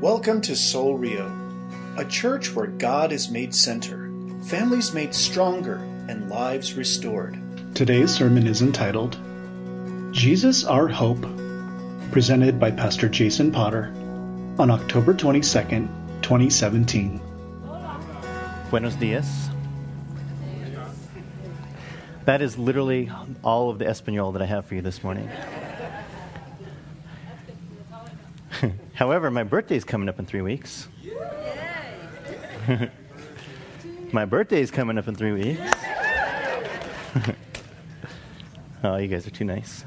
Welcome to Sol Rio, a church where God is made center, families made stronger, and lives restored. Today's sermon is entitled Jesus Our Hope, presented by Pastor Jason Potter on October 22nd, 2017. Buenos dias. That is literally all of the Espanol that I have for you this morning. However, my birthday is coming up in three weeks. my birthday is coming up in three weeks. oh, you guys are too nice.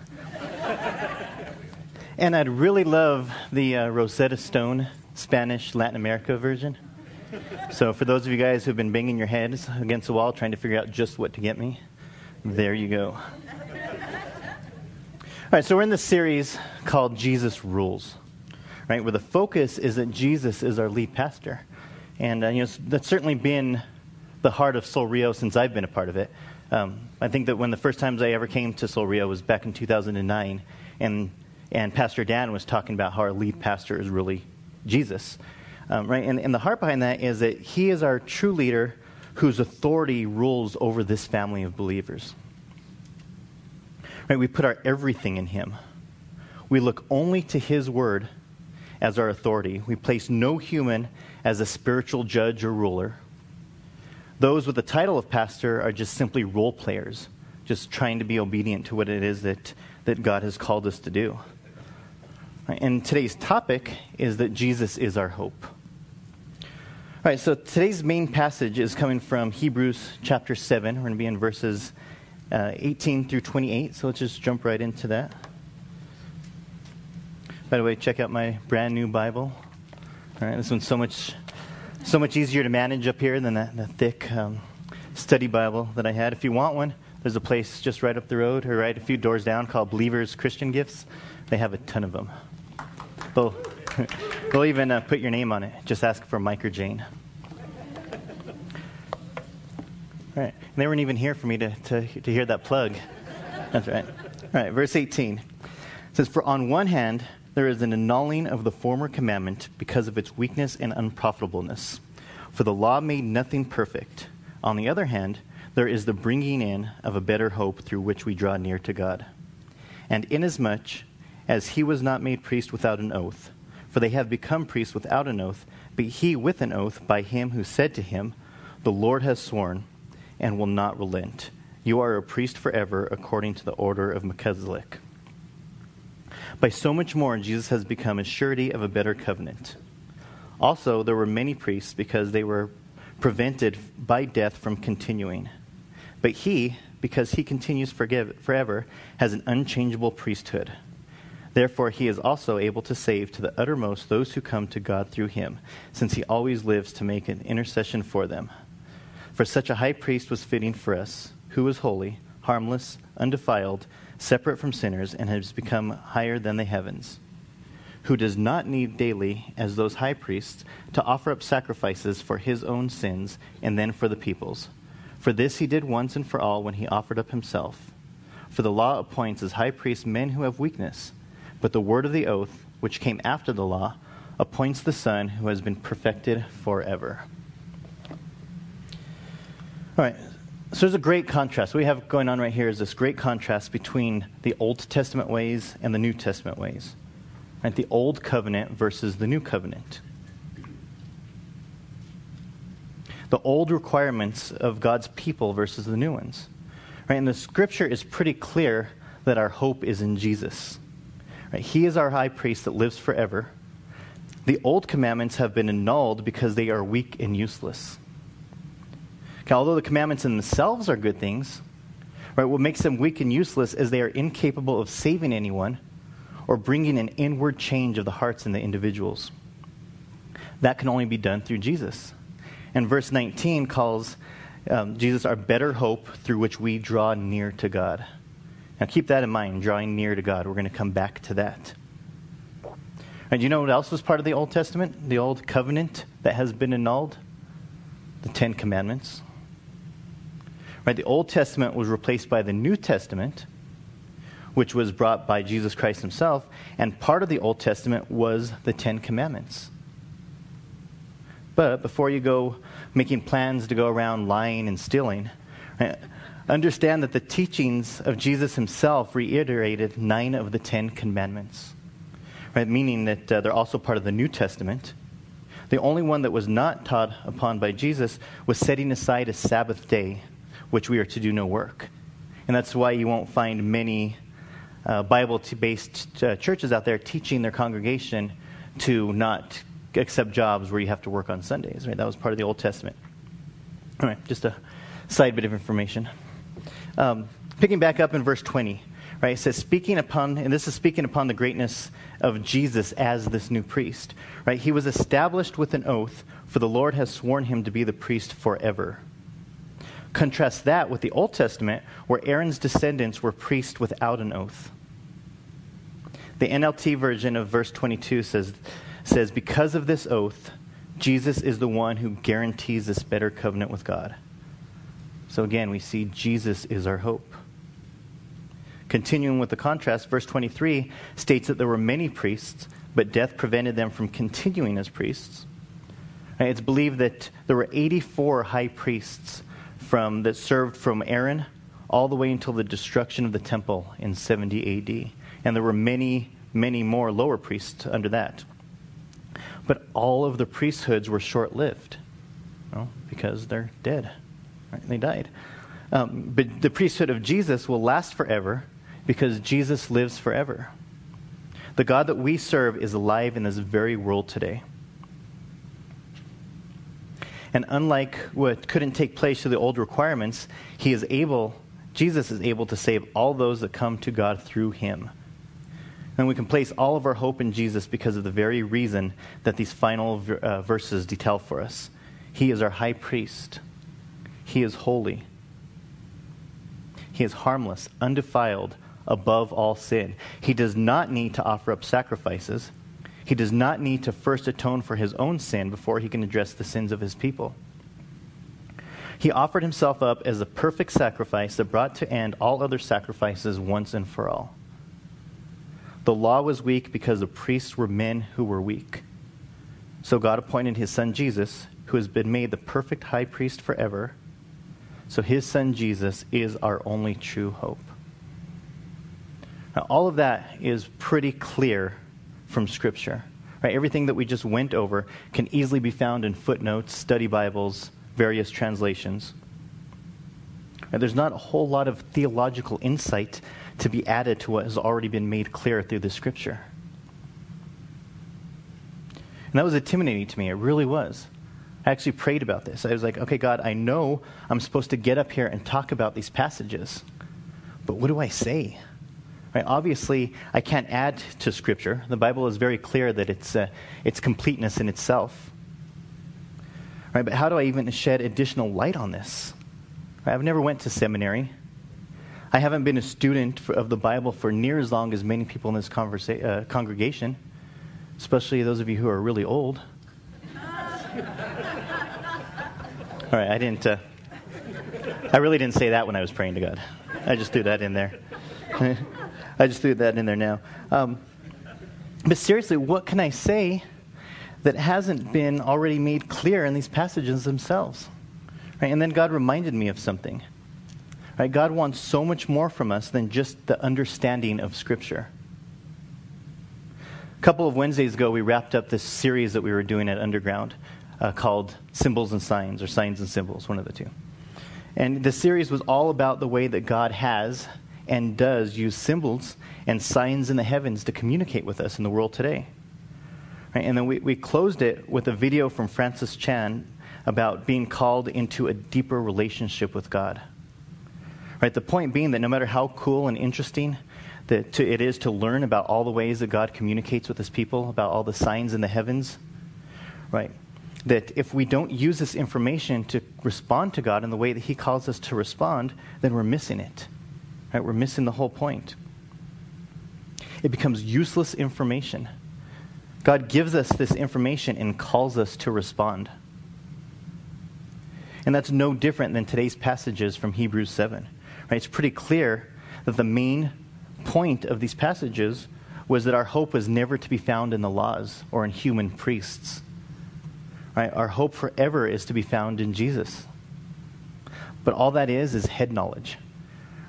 and I'd really love the uh, Rosetta Stone Spanish Latin America version. So, for those of you guys who've been banging your heads against the wall trying to figure out just what to get me, there you go. All right, so we're in this series called Jesus Rules right? Where the focus is that Jesus is our lead pastor. And, uh, you know, that's certainly been the heart of Sol Rio since I've been a part of it. Um, I think that when the first times I ever came to Sol Rio was back in 2009, and, and Pastor Dan was talking about how our lead pastor is really Jesus. Um, right? And, and the heart behind that is that he is our true leader whose authority rules over this family of believers. Right? We put our everything in him. We look only to his word as our authority. We place no human as a spiritual judge or ruler. Those with the title of pastor are just simply role players, just trying to be obedient to what it is that, that God has called us to do. And today's topic is that Jesus is our hope. All right, so today's main passage is coming from Hebrews chapter 7. We're going to be in verses uh, 18 through 28, so let's just jump right into that. By the way, check out my brand new Bible. All right, this one's so much, so much easier to manage up here than that, that thick um, study Bible that I had. If you want one, there's a place just right up the road or right a few doors down called Believers Christian Gifts. They have a ton of them. They'll, they'll even uh, put your name on it. Just ask for Mike or Jane. All right. And they weren't even here for me to, to, to hear that plug. That's right. All right, verse 18 it says, For on one hand, there is an annulling of the former commandment because of its weakness and unprofitableness. For the law made nothing perfect. On the other hand, there is the bringing in of a better hope through which we draw near to God. And inasmuch as he was not made priest without an oath, for they have become priests without an oath, but he with an oath by him who said to him, The Lord has sworn and will not relent. You are a priest forever according to the order of Melchizedek. By so much more, Jesus has become a surety of a better covenant. Also, there were many priests because they were prevented by death from continuing. But he, because he continues forgive, forever, has an unchangeable priesthood. Therefore, he is also able to save to the uttermost those who come to God through him, since he always lives to make an intercession for them. For such a high priest was fitting for us, who was holy, harmless, undefiled, separate from sinners, and has become higher than the heavens, who does not need daily, as those high priests, to offer up sacrifices for his own sins and then for the people's. For this he did once and for all when he offered up himself. For the law appoints as high priests men who have weakness, but the word of the oath, which came after the law, appoints the Son who has been perfected forever. All right, so there's a great contrast. What we have going on right here is this great contrast between the Old Testament ways and the New Testament ways. Right? The Old Covenant versus the New Covenant. The old requirements of God's people versus the new ones. Right? And the scripture is pretty clear that our hope is in Jesus. Right? He is our high priest that lives forever. The old commandments have been annulled because they are weak and useless. Okay, although the commandments in themselves are good things, right, what makes them weak and useless is they are incapable of saving anyone or bringing an inward change of the hearts in the individuals. That can only be done through Jesus. And verse 19 calls um, Jesus our better hope through which we draw near to God. Now keep that in mind, drawing near to God. We're going to come back to that. And you know what else was part of the Old Testament? The Old Covenant that has been annulled? The Ten Commandments. Right? The Old Testament was replaced by the New Testament, which was brought by Jesus Christ himself, and part of the Old Testament was the Ten Commandments. But before you go making plans to go around lying and stealing, right, understand that the teachings of Jesus himself reiterated nine of the Ten Commandments, right, meaning that uh, they're also part of the New Testament. The only one that was not taught upon by Jesus was setting aside a Sabbath day, which we are to do no work. And that's why you won't find many uh, Bible based uh, churches out there teaching their congregation to not accept jobs where you have to work on Sundays. Right? That was part of the Old Testament. All right, just a side bit of information. Um, picking back up in verse 20, right? It says, speaking upon, and this is speaking upon the greatness of Jesus as this new priest, right? He was established with an oath, for the Lord has sworn him to be the priest forever. Contrast that with the Old Testament, where Aaron's descendants were priests without an oath. The NLT version of verse 22 says, says, Because of this oath, Jesus is the one who guarantees this better covenant with God. So again, we see Jesus is our hope. Continuing with the contrast, verse 23 states that there were many priests, but death prevented them from continuing as priests. It's believed that there were 84 high priests from, that served from Aaron all the way until the destruction of the temple in 70 AD. And there were many, many more lower priests under that. But all of the priesthoods were short lived well, because they're dead. Right? They died. Um, but the priesthood of Jesus will last forever because Jesus lives forever. The God that we serve is alive in this very world today. And unlike what couldn't take place through the old requirements, he is able, Jesus is able to save all those that come to God through him. And we can place all of our hope in Jesus because of the very reason that these final uh, verses detail for us. He is our high priest, he is holy, he is harmless, undefiled, above all sin. He does not need to offer up sacrifices. He does not need to first atone for his own sin before he can address the sins of his people. He offered himself up as a perfect sacrifice that brought to end all other sacrifices once and for all. The law was weak because the priests were men who were weak. So God appointed his son Jesus, who has been made the perfect high priest forever. So his son Jesus is our only true hope. Now, all of that is pretty clear from Scripture. Right? Everything that we just went over can easily be found in footnotes, study Bibles, various translations. And there's not a whole lot of theological insight to be added to what has already been made clear through the Scripture. And that was intimidating to me. It really was. I actually prayed about this. I was like, okay, God, I know I'm supposed to get up here and talk about these passages, but what do I say? Right? Obviously, I can't add to Scripture. The Bible is very clear that it's, uh, it's completeness in itself. Right? But how do I even shed additional light on this? Right? I've never went to seminary. I haven't been a student for, of the Bible for near as long as many people in this conversa- uh, congregation, especially those of you who are really old. All right, I didn't. Uh, I really didn't say that when I was praying to God. I just threw that in there. I just threw that in there now. Um, but seriously, what can I say that hasn't been already made clear in these passages themselves? Right? And then God reminded me of something. Right? God wants so much more from us than just the understanding of Scripture. A couple of Wednesdays ago, we wrapped up this series that we were doing at Underground uh, called Symbols and Signs, or Signs and Symbols, one of the two. And the series was all about the way that God has and does use symbols and signs in the heavens to communicate with us in the world today. Right? And then we, we closed it with a video from Francis Chan about being called into a deeper relationship with God. Right? The point being that no matter how cool and interesting that to, it is to learn about all the ways that God communicates with his people, about all the signs in the heavens, right? That if we don't use this information to respond to God in the way that he calls us to respond, then we're missing it. Right? We're missing the whole point. It becomes useless information. God gives us this information and calls us to respond. And that's no different than today's passages from Hebrews 7. Right? It's pretty clear that the main point of these passages was that our hope was never to be found in the laws or in human priests. Right? Our hope forever is to be found in Jesus. But all that is is head knowledge.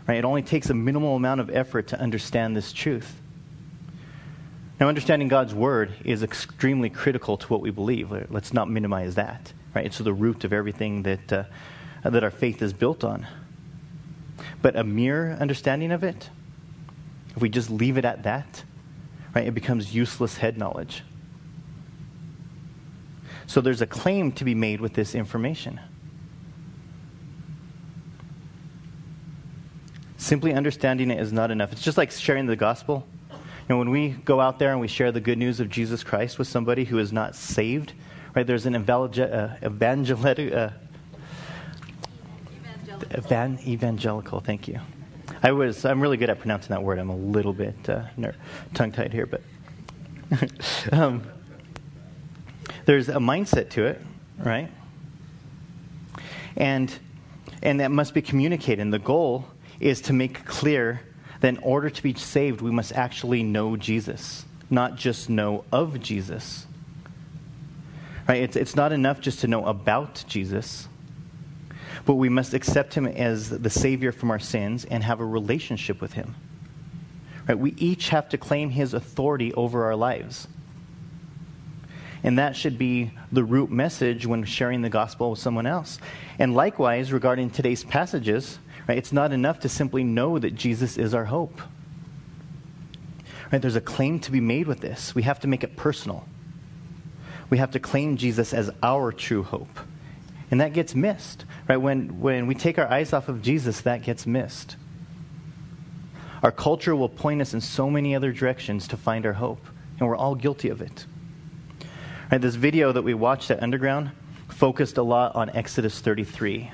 Right? It only takes a minimal amount of effort to understand this truth. Now, understanding God's word is extremely critical to what we believe. Let's not minimize that. Right? It's the root of everything that, uh, that our faith is built on. But a mere understanding of it, if we just leave it at that, right, it becomes useless head knowledge. So there's a claim to be made with this information. Simply understanding it is not enough. It's just like sharing the gospel. You know, when we go out there and we share the good news of Jesus Christ with somebody who is not saved, right? There's an uh, evangelical, uh, evan- evangelical. Thank you. I was. I'm really good at pronouncing that word. I'm a little bit uh, tongue tied here, but um, there's a mindset to it, right? And and that must be communicated. And the goal is to make clear that in order to be saved, we must actually know Jesus, not just know of Jesus. Right? It's, it's not enough just to know about Jesus, but we must accept him as the Savior from our sins and have a relationship with him. Right? We each have to claim his authority over our lives. And that should be the root message when sharing the gospel with someone else. And likewise, regarding today's passages, right, it's not enough to simply know that Jesus is our hope. Right, there's a claim to be made with this. We have to make it personal. We have to claim Jesus as our true hope. And that gets missed. Right? When, when we take our eyes off of Jesus, that gets missed. Our culture will point us in so many other directions to find our hope, and we're all guilty of it. Right, this video that we watched at Underground focused a lot on Exodus 33.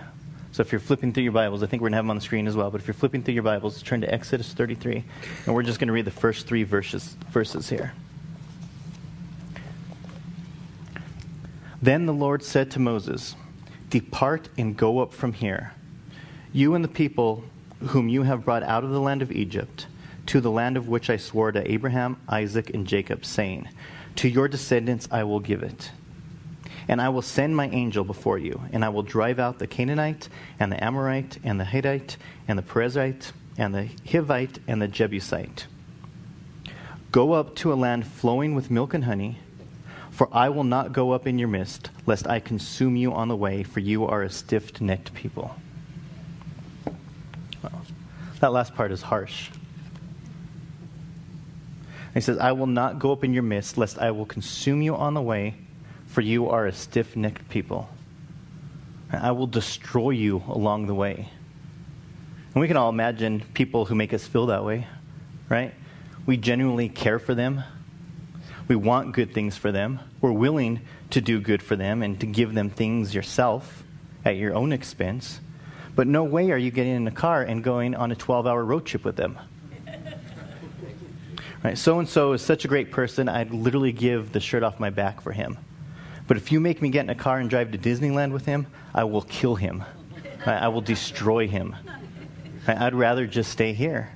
So if you're flipping through your Bibles, I think we're going to have them on the screen as well, but if you're flipping through your Bibles, turn to Exodus 33, and we're just going to read the first three verses, verses here. Then the Lord said to Moses, Depart and go up from here, you and the people whom you have brought out of the land of Egypt, to the land of which I swore to Abraham, Isaac, and Jacob, saying, to your descendants I will give it. And I will send my angel before you, and I will drive out the Canaanite, and the Amorite, and the Hittite, and the Perizzite, and the Hivite, and the Jebusite. Go up to a land flowing with milk and honey, for I will not go up in your midst, lest I consume you on the way, for you are a stiff necked people. Well, that last part is harsh. He says, I will not go up in your midst, lest I will consume you on the way, for you are a stiff necked people. I will destroy you along the way. And we can all imagine people who make us feel that way, right? We genuinely care for them. We want good things for them. We're willing to do good for them and to give them things yourself at your own expense. But no way are you getting in a car and going on a 12 hour road trip with them. Right? So and so is such a great person, I'd literally give the shirt off my back for him. But if you make me get in a car and drive to Disneyland with him, I will kill him. I will destroy him. Right? I'd rather just stay here.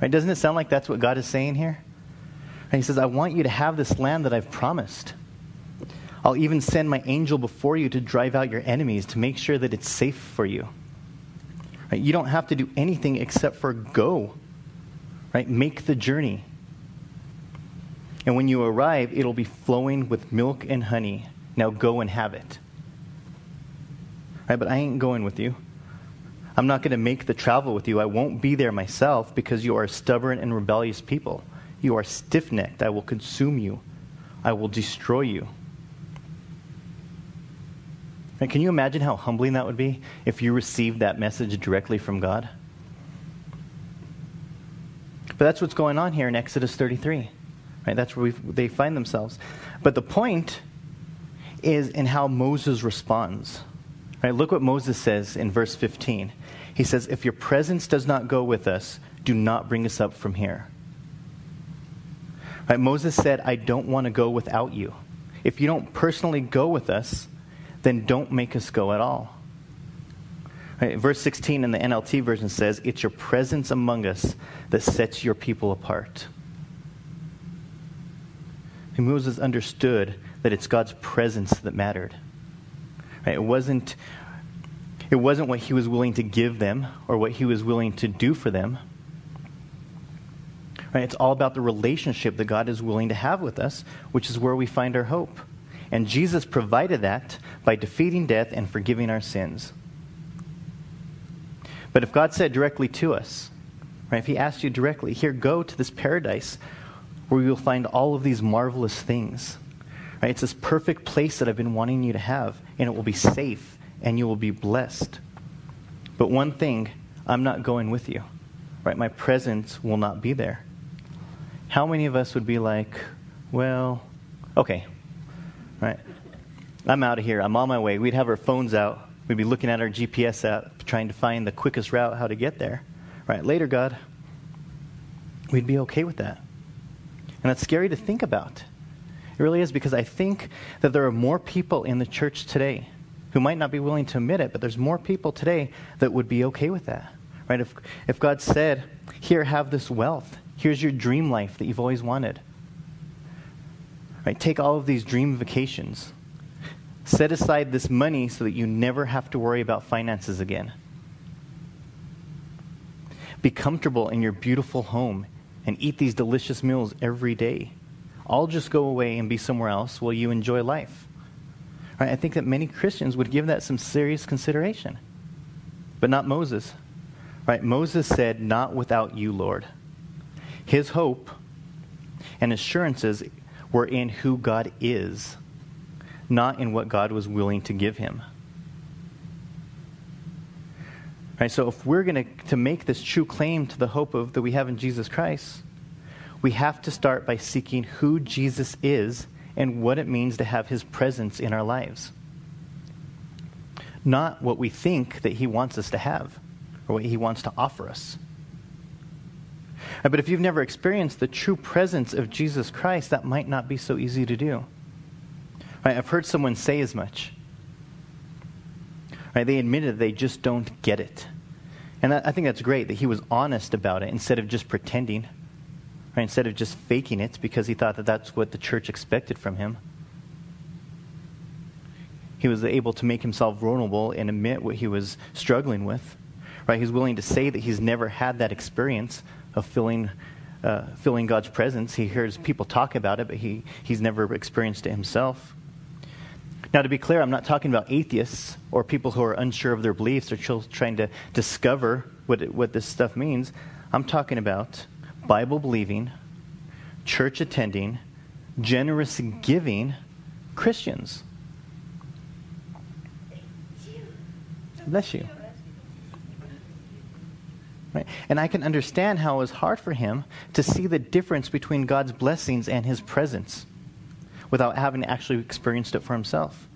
Right? Doesn't it sound like that's what God is saying here? And he says, I want you to have this land that I've promised. I'll even send my angel before you to drive out your enemies to make sure that it's safe for you. Right? You don't have to do anything except for go right? Make the journey. And when you arrive, it'll be flowing with milk and honey. Now go and have it. Right? But I ain't going with you. I'm not going to make the travel with you. I won't be there myself because you are stubborn and rebellious people. You are stiff necked. I will consume you, I will destroy you. And can you imagine how humbling that would be if you received that message directly from God? But that's what's going on here in Exodus 33. Right? That's where they find themselves. But the point is in how Moses responds. Right? Look what Moses says in verse 15. He says, If your presence does not go with us, do not bring us up from here. Right? Moses said, I don't want to go without you. If you don't personally go with us, then don't make us go at all. Right, verse 16 in the NLT version says, It's your presence among us that sets your people apart. Moses understood that it's God's presence that mattered. Right? It wasn't it wasn't what he was willing to give them or what he was willing to do for them. Right? It's all about the relationship that God is willing to have with us, which is where we find our hope. And Jesus provided that by defeating death and forgiving our sins. But if God said directly to us, right, if He asked you directly, here, go to this paradise where you will find all of these marvelous things, right? It's this perfect place that I've been wanting you to have, and it will be safe and you will be blessed. But one thing, I'm not going with you, right? My presence will not be there. How many of us would be like, well, okay, right? I'm out of here. I'm on my way. We'd have our phones out. We'd be looking at our GPS app, trying to find the quickest route how to get there. Right? Later, God, we'd be okay with that. And that's scary to think about. It really is because I think that there are more people in the church today who might not be willing to admit it, but there's more people today that would be okay with that. Right? If, if God said, Here, have this wealth, here's your dream life that you've always wanted. Right? Take all of these dream vacations. Set aside this money so that you never have to worry about finances again. Be comfortable in your beautiful home and eat these delicious meals every day. I'll just go away and be somewhere else while you enjoy life. Right? I think that many Christians would give that some serious consideration. But not Moses. Right? Moses said, Not without you, Lord. His hope and assurances were in who God is, not in what God was willing to give him. Right, so if we're going to make this true claim to the hope of, that we have in Jesus Christ, we have to start by seeking who Jesus is and what it means to have his presence in our lives. Not what we think that he wants us to have or what he wants to offer us. But if you've never experienced the true presence of Jesus Christ, that might not be so easy to do. Right? I've heard someone say as much. Right? They admitted they just don't get it. And I think that's great that he was honest about it instead of just pretending, right? instead of just faking it because he thought that that's what the church expected from him. He was able to make himself vulnerable and admit what he was struggling with. Right? He's willing to say that he's never had that experience of feeling, uh, feeling God's presence. He hears people talk about it, but he, he's never experienced it himself. Now, to be clear, I'm not talking about atheists or people who are unsure of their beliefs or trying to discover what, it, what this stuff means. I'm talking about Bible believing, church attending, generous giving Christians. Bless you. Right? And I can understand how it was hard for him to see the difference between God's blessings and his presence without having actually experienced it for himself.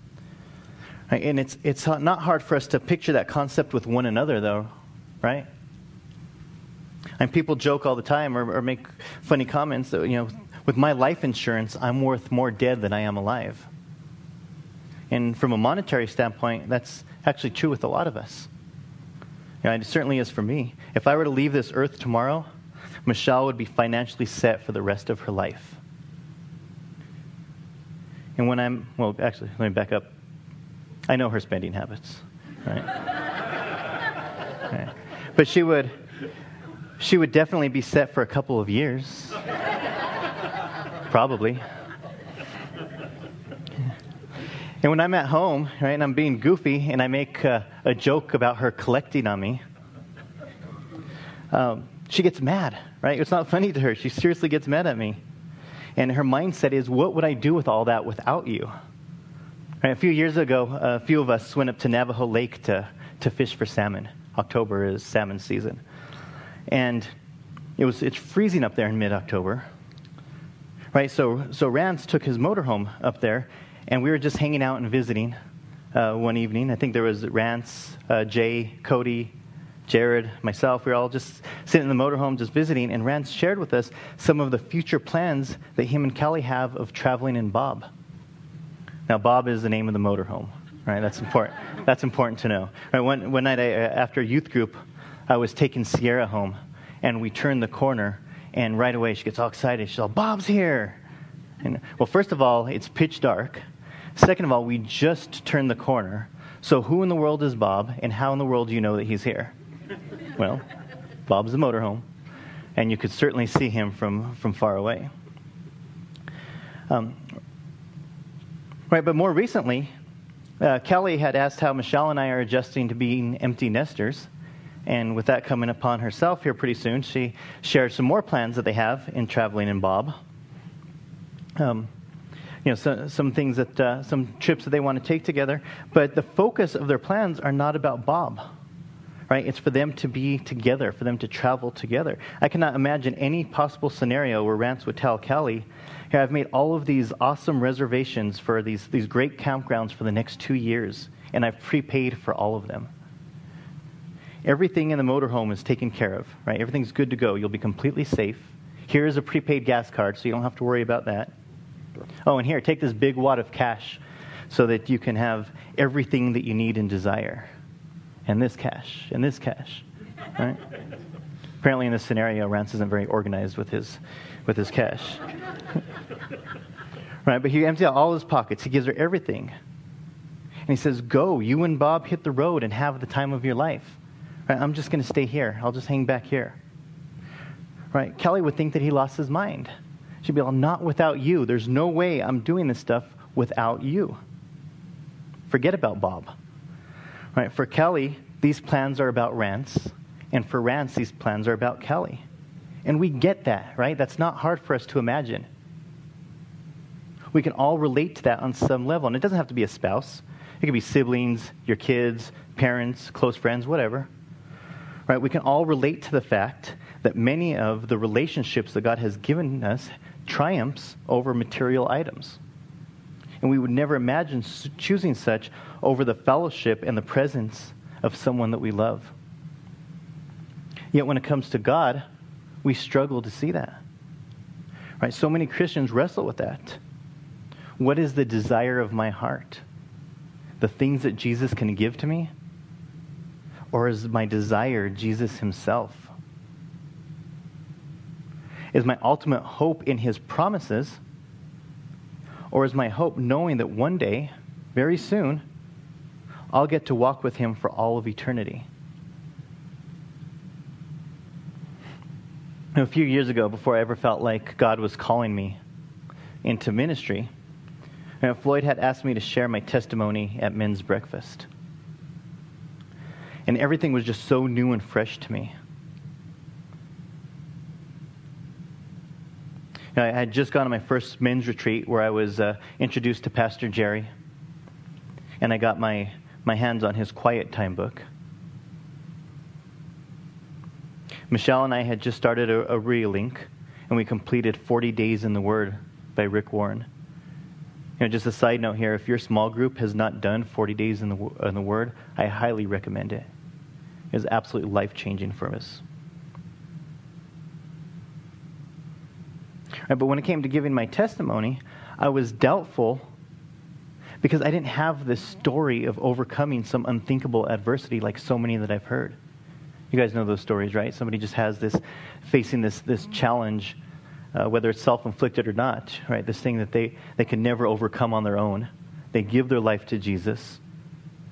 Right? And it's, it's not hard for us to picture that concept with one another, though, right? And people joke all the time or, or make funny comments that, you know, with my life insurance, I'm worth more dead than I am alive. And from a monetary standpoint, that's actually true with a lot of us. You know, it certainly is for me. If I were to leave this earth tomorrow, Michelle would be financially set for the rest of her life. And when I'm, well, actually, let me back up. I know her spending habits, right? right. But she would, she would definitely be set for a couple of years. Probably. And when I'm at home, right, and I'm being goofy and I make uh, a joke about her collecting on me, um, she gets mad, right? It's not funny to her. She seriously gets mad at me. And her mindset is, what would I do with all that without you? Right, a few years ago, a few of us went up to Navajo Lake to, to fish for salmon. October is salmon season. And it was, it's freezing up there in mid October. Right, so, so Rance took his motorhome up there and we were just hanging out and visiting uh, one evening. I think there was Rance, uh, Jay, Cody, Jared, myself. We were all just sitting in the motorhome just visiting, and Rance shared with us some of the future plans that him and Kelly have of traveling in Bob. Now, Bob is the name of the motorhome, right? That's important. That's important to know. Right, one, one night I, uh, after youth group, I was taking Sierra home, and we turned the corner, and right away she gets all excited. She's all, Bob's here. And, well, first of all, it's pitch dark. Second of all, we just turned the corner. So, who in the world is Bob, and how in the world do you know that he's here? Well, Bob's the motorhome, and you could certainly see him from, from far away. Um, right, but more recently, uh, Kelly had asked how Michelle and I are adjusting to being empty nesters. And with that coming upon herself here pretty soon, she shared some more plans that they have in traveling in Bob. Um, you know, so, some things that, uh, some trips that they want to take together. But the focus of their plans are not about Bob, right? It's for them to be together, for them to travel together. I cannot imagine any possible scenario where Rance would tell Kelly, here, I've made all of these awesome reservations for these, these great campgrounds for the next two years, and I've prepaid for all of them. Everything in the motorhome is taken care of, right? Everything's good to go. You'll be completely safe. Here is a prepaid gas card, so you don't have to worry about that. Oh, and here, take this big wad of cash so that you can have everything that you need and desire. And this cash, and this cash, right? Apparently, in this scenario, Rance isn't very organized with his, with his cash. right? But he empties out all his pockets. He gives her everything. And he says, Go, you and Bob hit the road and have the time of your life. Right? I'm just going to stay here. I'll just hang back here. Right? Kelly would think that he lost his mind. She'd be like, Not without you. There's no way I'm doing this stuff without you. Forget about Bob. Right? For Kelly, these plans are about Rance. And for Rance, these plans are about Kelly. And we get that, right? That's not hard for us to imagine. We can all relate to that on some level. And it doesn't have to be a spouse, it could be siblings, your kids, parents, close friends, whatever. Right? We can all relate to the fact that many of the relationships that God has given us triumphs over material items. And we would never imagine choosing such over the fellowship and the presence of someone that we love. Yet when it comes to God, we struggle to see that. Right? So many Christians wrestle with that. What is the desire of my heart? The things that Jesus can give to me? Or is my desire Jesus himself? Is my ultimate hope in his promises? Or is my hope knowing that one day, very soon, I'll get to walk with him for all of eternity? A few years ago, before I ever felt like God was calling me into ministry, Floyd had asked me to share my testimony at men's breakfast. And everything was just so new and fresh to me. I had just gone to my first men's retreat where I was uh, introduced to Pastor Jerry, and I got my, my hands on his quiet time book. Michelle and I had just started a, a relink, and we completed 40 Days in the Word by Rick Warren. You know, just a side note here if your small group has not done 40 Days in the, in the Word, I highly recommend it. It is absolutely life changing for us. Right, but when it came to giving my testimony, I was doubtful because I didn't have this story of overcoming some unthinkable adversity like so many that I've heard. You guys know those stories, right? Somebody just has this, facing this, this challenge, uh, whether it's self inflicted or not, right? This thing that they, they can never overcome on their own. They give their life to Jesus,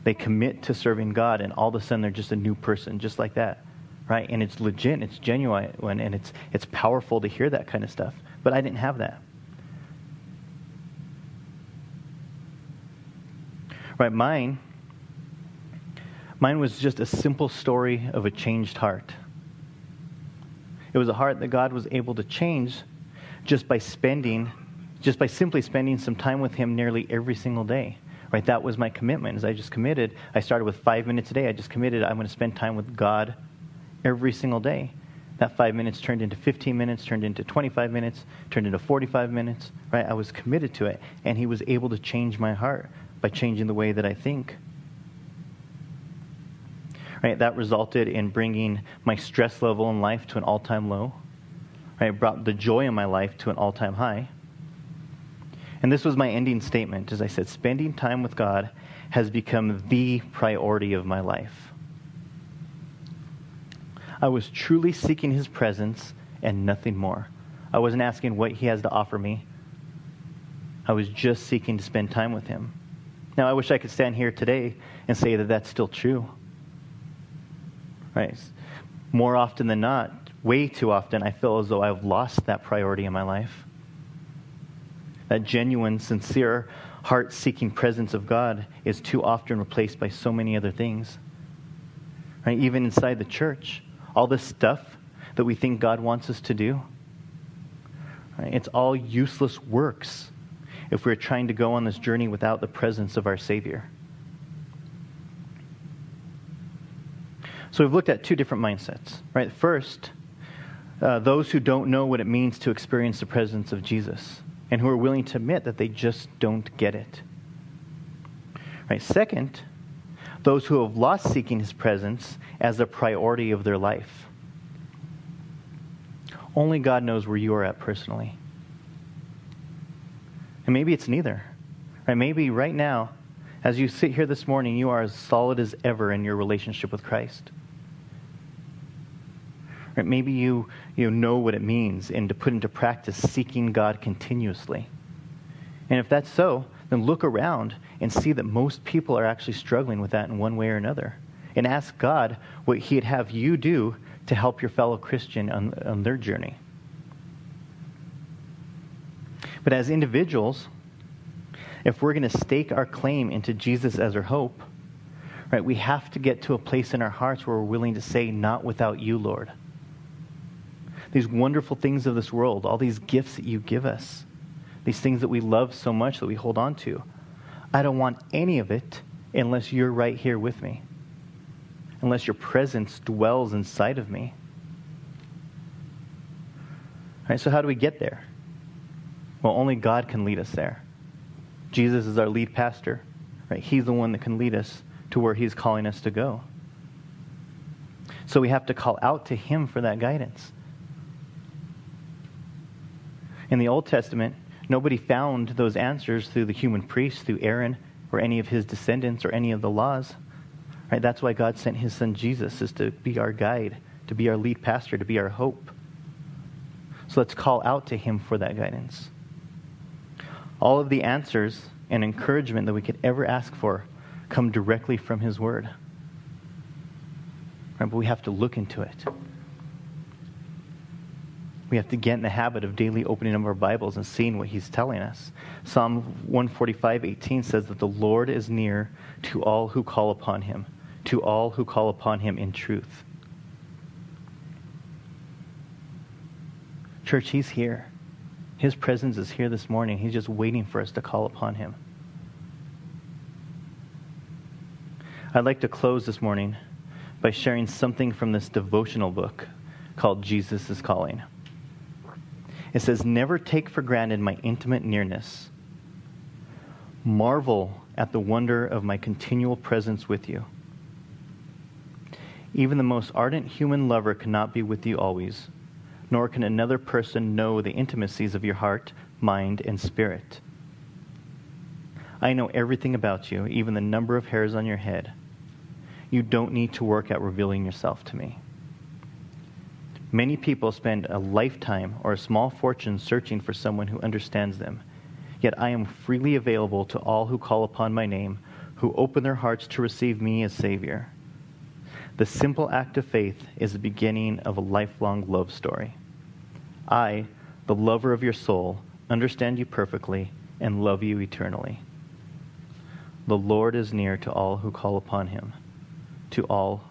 they commit to serving God, and all of a sudden they're just a new person, just like that, right? And it's legit, it's genuine, and it's, it's powerful to hear that kind of stuff. But I didn't have that. Right, mine Mine was just a simple story of a changed heart. It was a heart that God was able to change just by spending, just by simply spending some time with Him nearly every single day. Right? That was my commitment. As I just committed, I started with five minutes a day. I just committed, I'm going to spend time with God every single day. That five minutes turned into 15 minutes, turned into 25 minutes, turned into 45 minutes. Right? I was committed to it. And He was able to change my heart by changing the way that I think. Right? That resulted in bringing my stress level in life to an all time low. Right? It brought the joy in my life to an all time high. And this was my ending statement. As I said, spending time with God has become the priority of my life. I was truly seeking his presence and nothing more. I wasn't asking what he has to offer me. I was just seeking to spend time with Him. Now, I wish I could stand here today and say that that's still true. Right? More often than not, way too often, I feel as though I've lost that priority in my life. That genuine, sincere, heart seeking presence of God is too often replaced by so many other things. Right? Even inside the church, all this stuff that we think God wants us to do, right? it's all useless works if we're trying to go on this journey without the presence of our Savior. So we've looked at two different mindsets, right? First, uh, those who don't know what it means to experience the presence of Jesus and who are willing to admit that they just don't get it. Right? Second, those who have lost seeking his presence as a priority of their life. Only God knows where you are at personally. And maybe it's neither. Right? Maybe right now, as you sit here this morning, you are as solid as ever in your relationship with Christ. Right? Maybe you, you know what it means and to put into practice seeking God continuously. And if that's so, then look around and see that most people are actually struggling with that in one way or another. And ask God what He'd have you do to help your fellow Christian on, on their journey. But as individuals, if we're going to stake our claim into Jesus as our hope, right, we have to get to a place in our hearts where we're willing to say, Not without you, Lord these wonderful things of this world, all these gifts that you give us, these things that we love so much that we hold on to. I don't want any of it unless you're right here with me, unless your presence dwells inside of me. All right, so, how do we get there? Well, only God can lead us there. Jesus is our lead pastor, right? He's the one that can lead us to where He's calling us to go. So we have to call out to Him for that guidance. In the Old Testament, nobody found those answers through the human priests, through Aaron, or any of his descendants, or any of the laws. Right? That's why God sent his son Jesus, is to be our guide, to be our lead pastor, to be our hope. So let's call out to him for that guidance. All of the answers and encouragement that we could ever ask for come directly from his word. Right? But we have to look into it. We have to get in the habit of daily opening up our Bibles and seeing what He's telling us. Psalm 145, 18 says that the Lord is near to all who call upon Him, to all who call upon Him in truth. Church, He's here. His presence is here this morning. He's just waiting for us to call upon Him. I'd like to close this morning by sharing something from this devotional book called Jesus is Calling. It says, Never take for granted my intimate nearness. Marvel at the wonder of my continual presence with you. Even the most ardent human lover cannot be with you always, nor can another person know the intimacies of your heart, mind, and spirit. I know everything about you, even the number of hairs on your head. You don't need to work at revealing yourself to me. Many people spend a lifetime or a small fortune searching for someone who understands them. Yet I am freely available to all who call upon my name, who open their hearts to receive me as Savior. The simple act of faith is the beginning of a lifelong love story. I, the lover of your soul, understand you perfectly and love you eternally. The Lord is near to all who call upon him, to all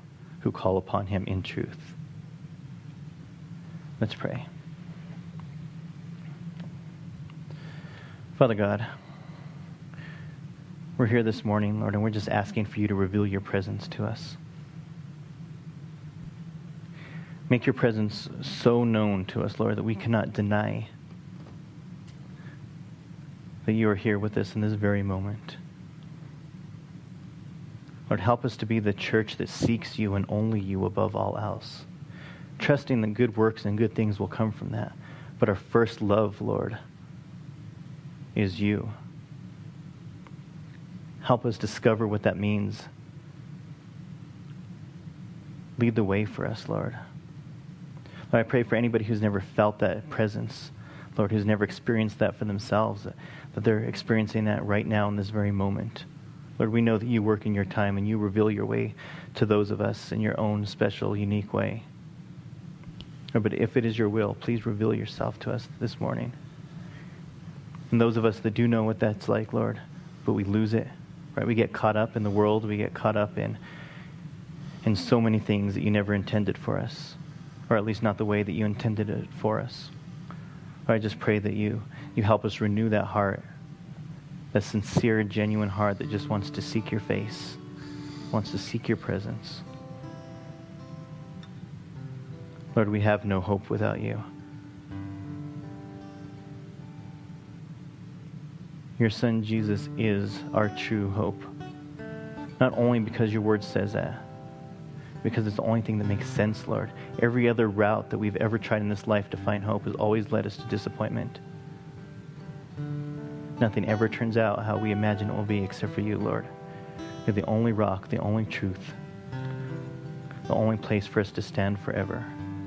who call upon him in truth. Let's pray. Father God, we're here this morning, Lord, and we're just asking for you to reveal your presence to us. Make your presence so known to us, Lord, that we cannot deny that you are here with us in this very moment. Lord, help us to be the church that seeks you and only you above all else trusting that good works and good things will come from that. But our first love, Lord, is you. Help us discover what that means. Lead the way for us, Lord. Lord, I pray for anybody who's never felt that presence. Lord, who's never experienced that for themselves, that they're experiencing that right now in this very moment. Lord, we know that you work in your time and you reveal your way to those of us in your own special, unique way. But if it is your will, please reveal yourself to us this morning. And those of us that do know what that's like, Lord, but we lose it, right? We get caught up in the world, we get caught up in, in so many things that you never intended for us, or at least not the way that you intended it for us. Lord, I just pray that you, you help us renew that heart, that sincere, genuine heart that just wants to seek your face, wants to seek your presence. Lord, we have no hope without you. Your Son Jesus is our true hope. Not only because your word says that, because it's the only thing that makes sense, Lord. Every other route that we've ever tried in this life to find hope has always led us to disappointment. Nothing ever turns out how we imagine it will be except for you, Lord. You're the only rock, the only truth, the only place for us to stand forever.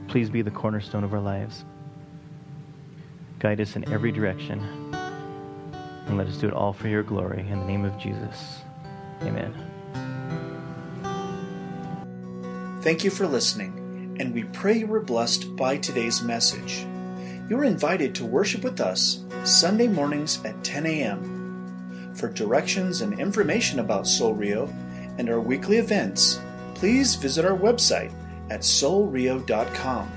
Please be the cornerstone of our lives. Guide us in every direction and let us do it all for your glory. In the name of Jesus. Amen. Thank you for listening, and we pray you were blessed by today's message. You are invited to worship with us Sunday mornings at 10 a.m. For directions and information about Sol Rio and our weekly events, please visit our website at solrio.com.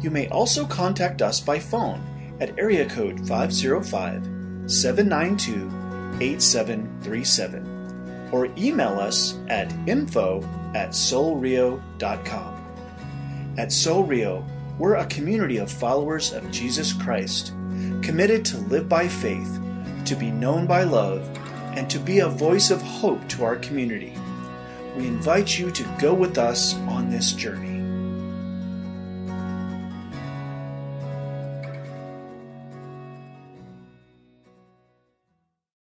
You may also contact us by phone at area code 505 792 8737 or email us at info at solrio.com. At Sol Rio, we're a community of followers of Jesus Christ, committed to live by faith, to be known by love, and to be a voice of hope to our community. We invite you to go with us on this journey.